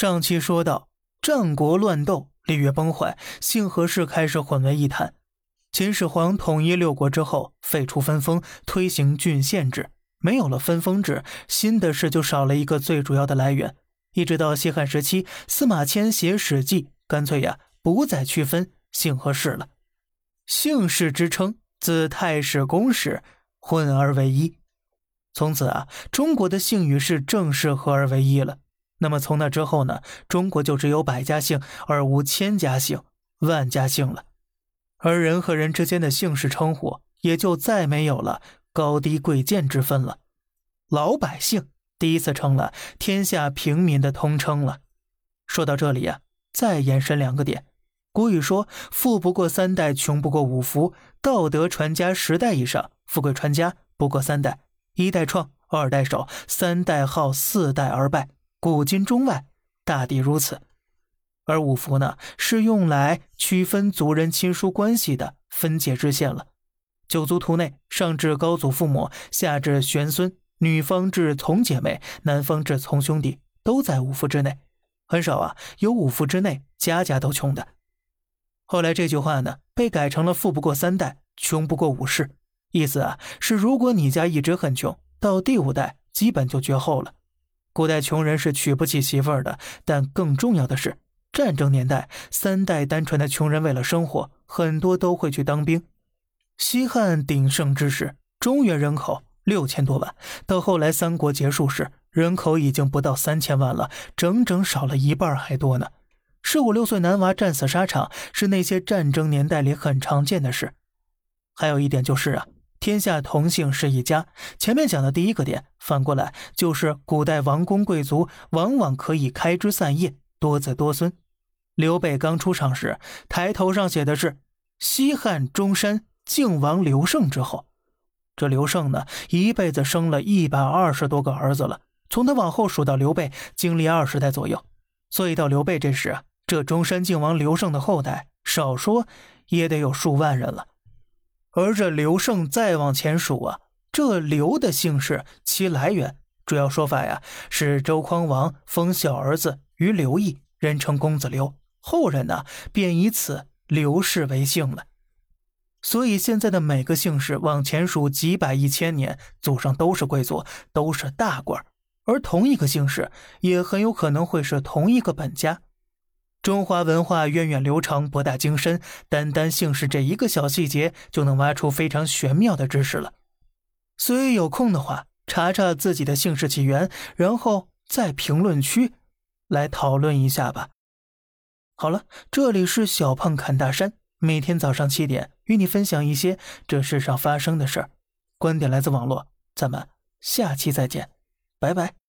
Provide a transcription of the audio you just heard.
上期说到，战国乱斗，礼乐崩坏，姓和氏开始混为一谈。秦始皇统一六国之后，废除分封，推行郡县制。没有了分封制，新的氏就少了一个最主要的来源。一直到西汉时期，司马迁写《史记》，干脆呀，不再区分姓和氏了，姓氏之称自太史公始混而为一。从此啊，中国的姓与氏正式合而为一了。那么从那之后呢？中国就只有百家姓，而无千家姓、万家姓了。而人和人之间的姓氏称呼，也就再没有了高低贵贱之分了。老百姓第一次成了天下平民的通称了。说到这里呀，再延伸两个点。古语说：“富不过三代，穷不过五福。道德传家十代以上，富贵传家不过三代。一代创，二代守，三代浩，四代而败。”古今中外，大抵如此。而五福呢，是用来区分族人亲疏关系的分界之线了。九族图内，上至高祖父母，下至玄孙，女方至从姐妹，男方至从兄弟，都在五福之内。很少啊，有五福之内家家都穷的。后来这句话呢，被改成了“富不过三代，穷不过五世”，意思啊是，如果你家一直很穷，到第五代基本就绝后了。古代穷人是娶不起媳妇儿的，但更重要的是，战争年代三代单传的穷人为了生活，很多都会去当兵。西汉鼎盛之时，中原人口六千多万，到后来三国结束时，人口已经不到三千万了，整整少了一半还多呢。十五六岁男娃战死沙场，是那些战争年代里很常见的事。还有一点就是啊。天下同姓是一家。前面讲的第一个点，反过来就是古代王公贵族往往可以开枝散叶，多子多孙。刘备刚出场时，抬头上写的是西汉中山靖王刘胜之后。这刘胜呢，一辈子生了一百二十多个儿子了，从他往后数到刘备，经历二十代左右。所以到刘备这时，这中山靖王刘胜的后代，少说也得有数万人了。而这刘胜再往前数啊，这刘的姓氏其来源主要说法呀，是周匡王封小儿子于刘毅，人称公子刘，后人呢便以此刘氏为姓了。所以现在的每个姓氏往前数几百一千年，祖上都是贵族，都是大官，而同一个姓氏也很有可能会是同一个本家。中华文化源远流长、博大精深，单单姓氏这一个小细节就能挖出非常玄妙的知识了。所以有空的话，查查自己的姓氏起源，然后在评论区来讨论一下吧。好了，这里是小胖侃大山，每天早上七点与你分享一些这世上发生的事儿，观点来自网络，咱们下期再见，拜拜。